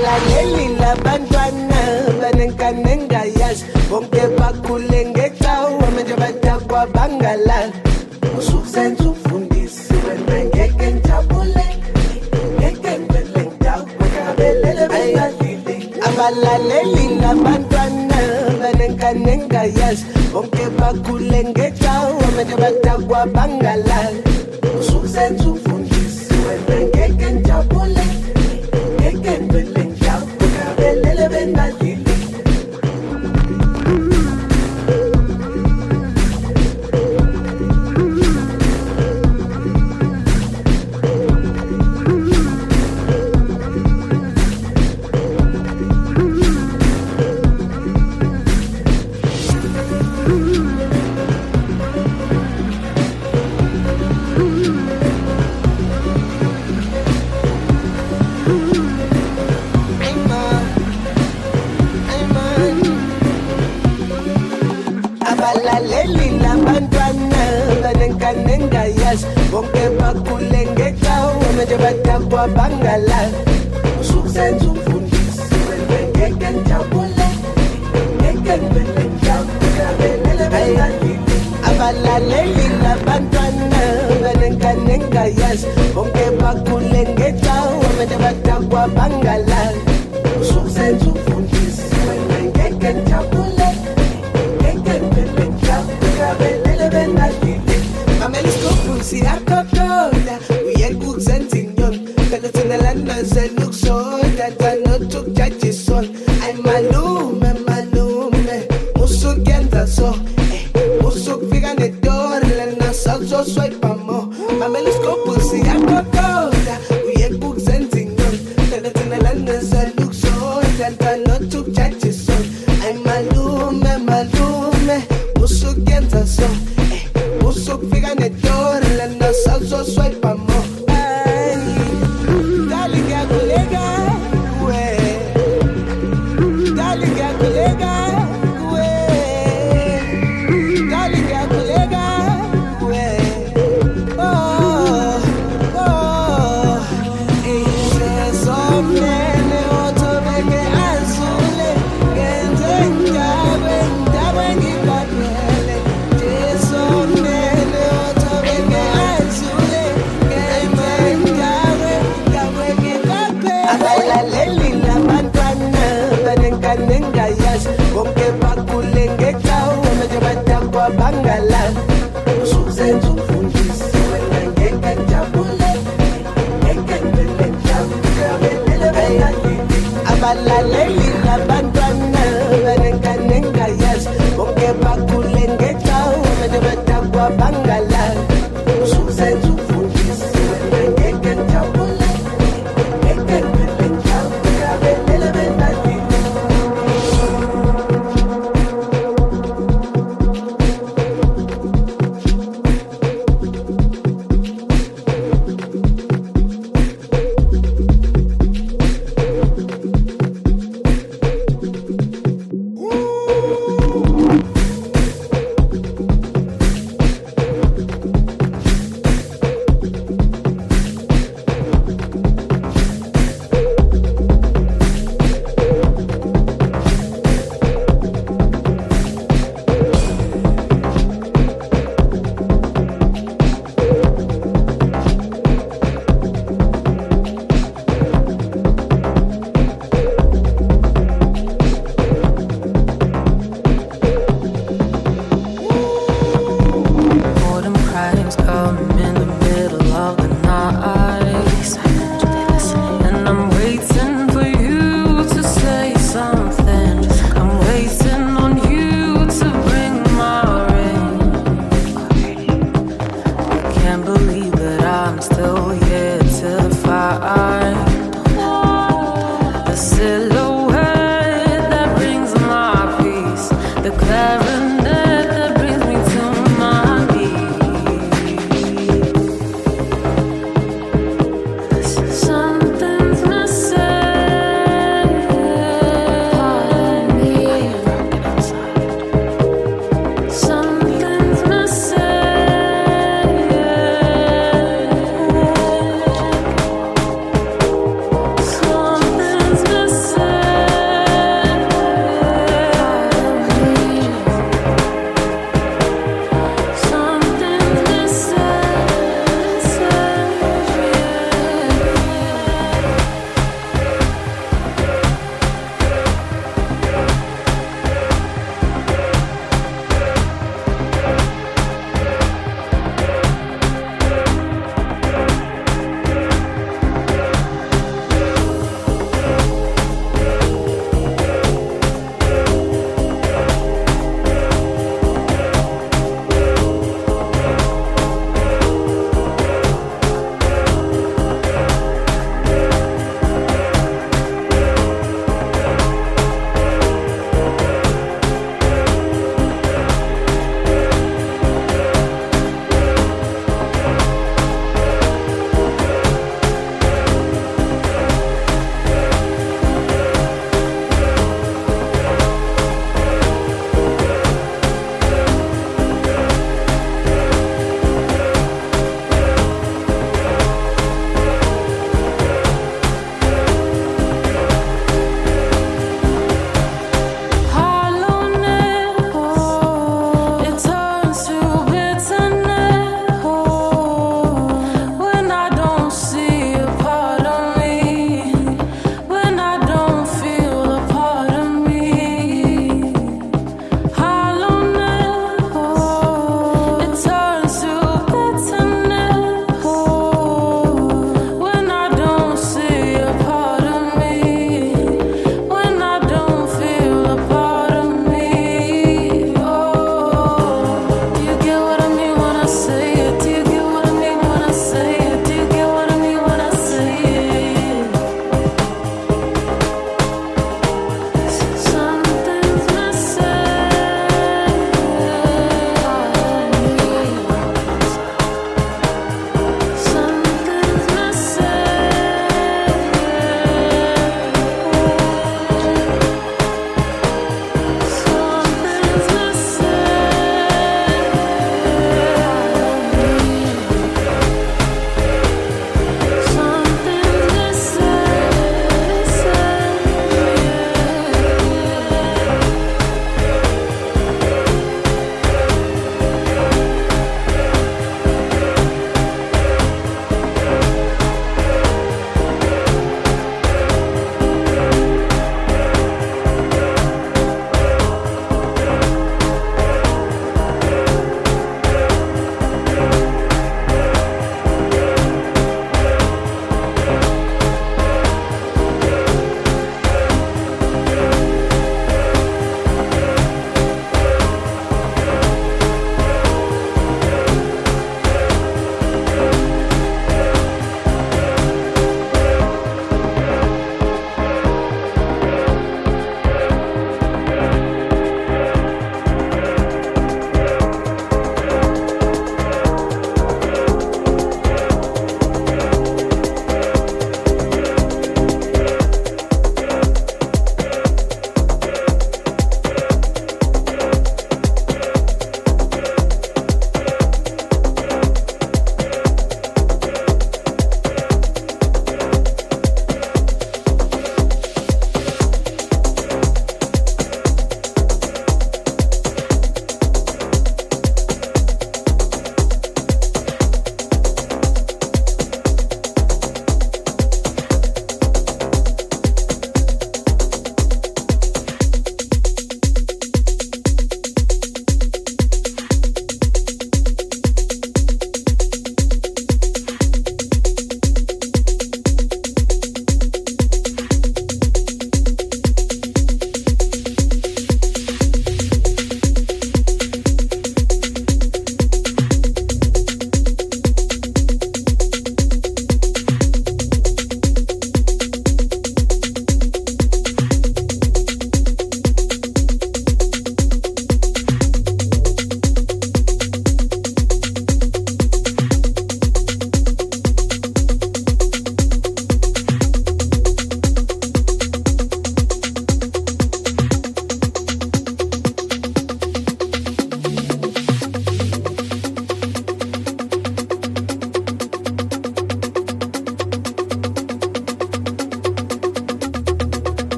la leli balaleli labantwana banengane engayazi bonke bakhule ngecawa manje badakwa bangalala usukuzenza ufundisi wena ngeke njabule. Ngeke ngibele ngidakwaabelele belalile abalaleli labantwana banengane engayazi bonke bakhule ngecawa manje badakwa bangalala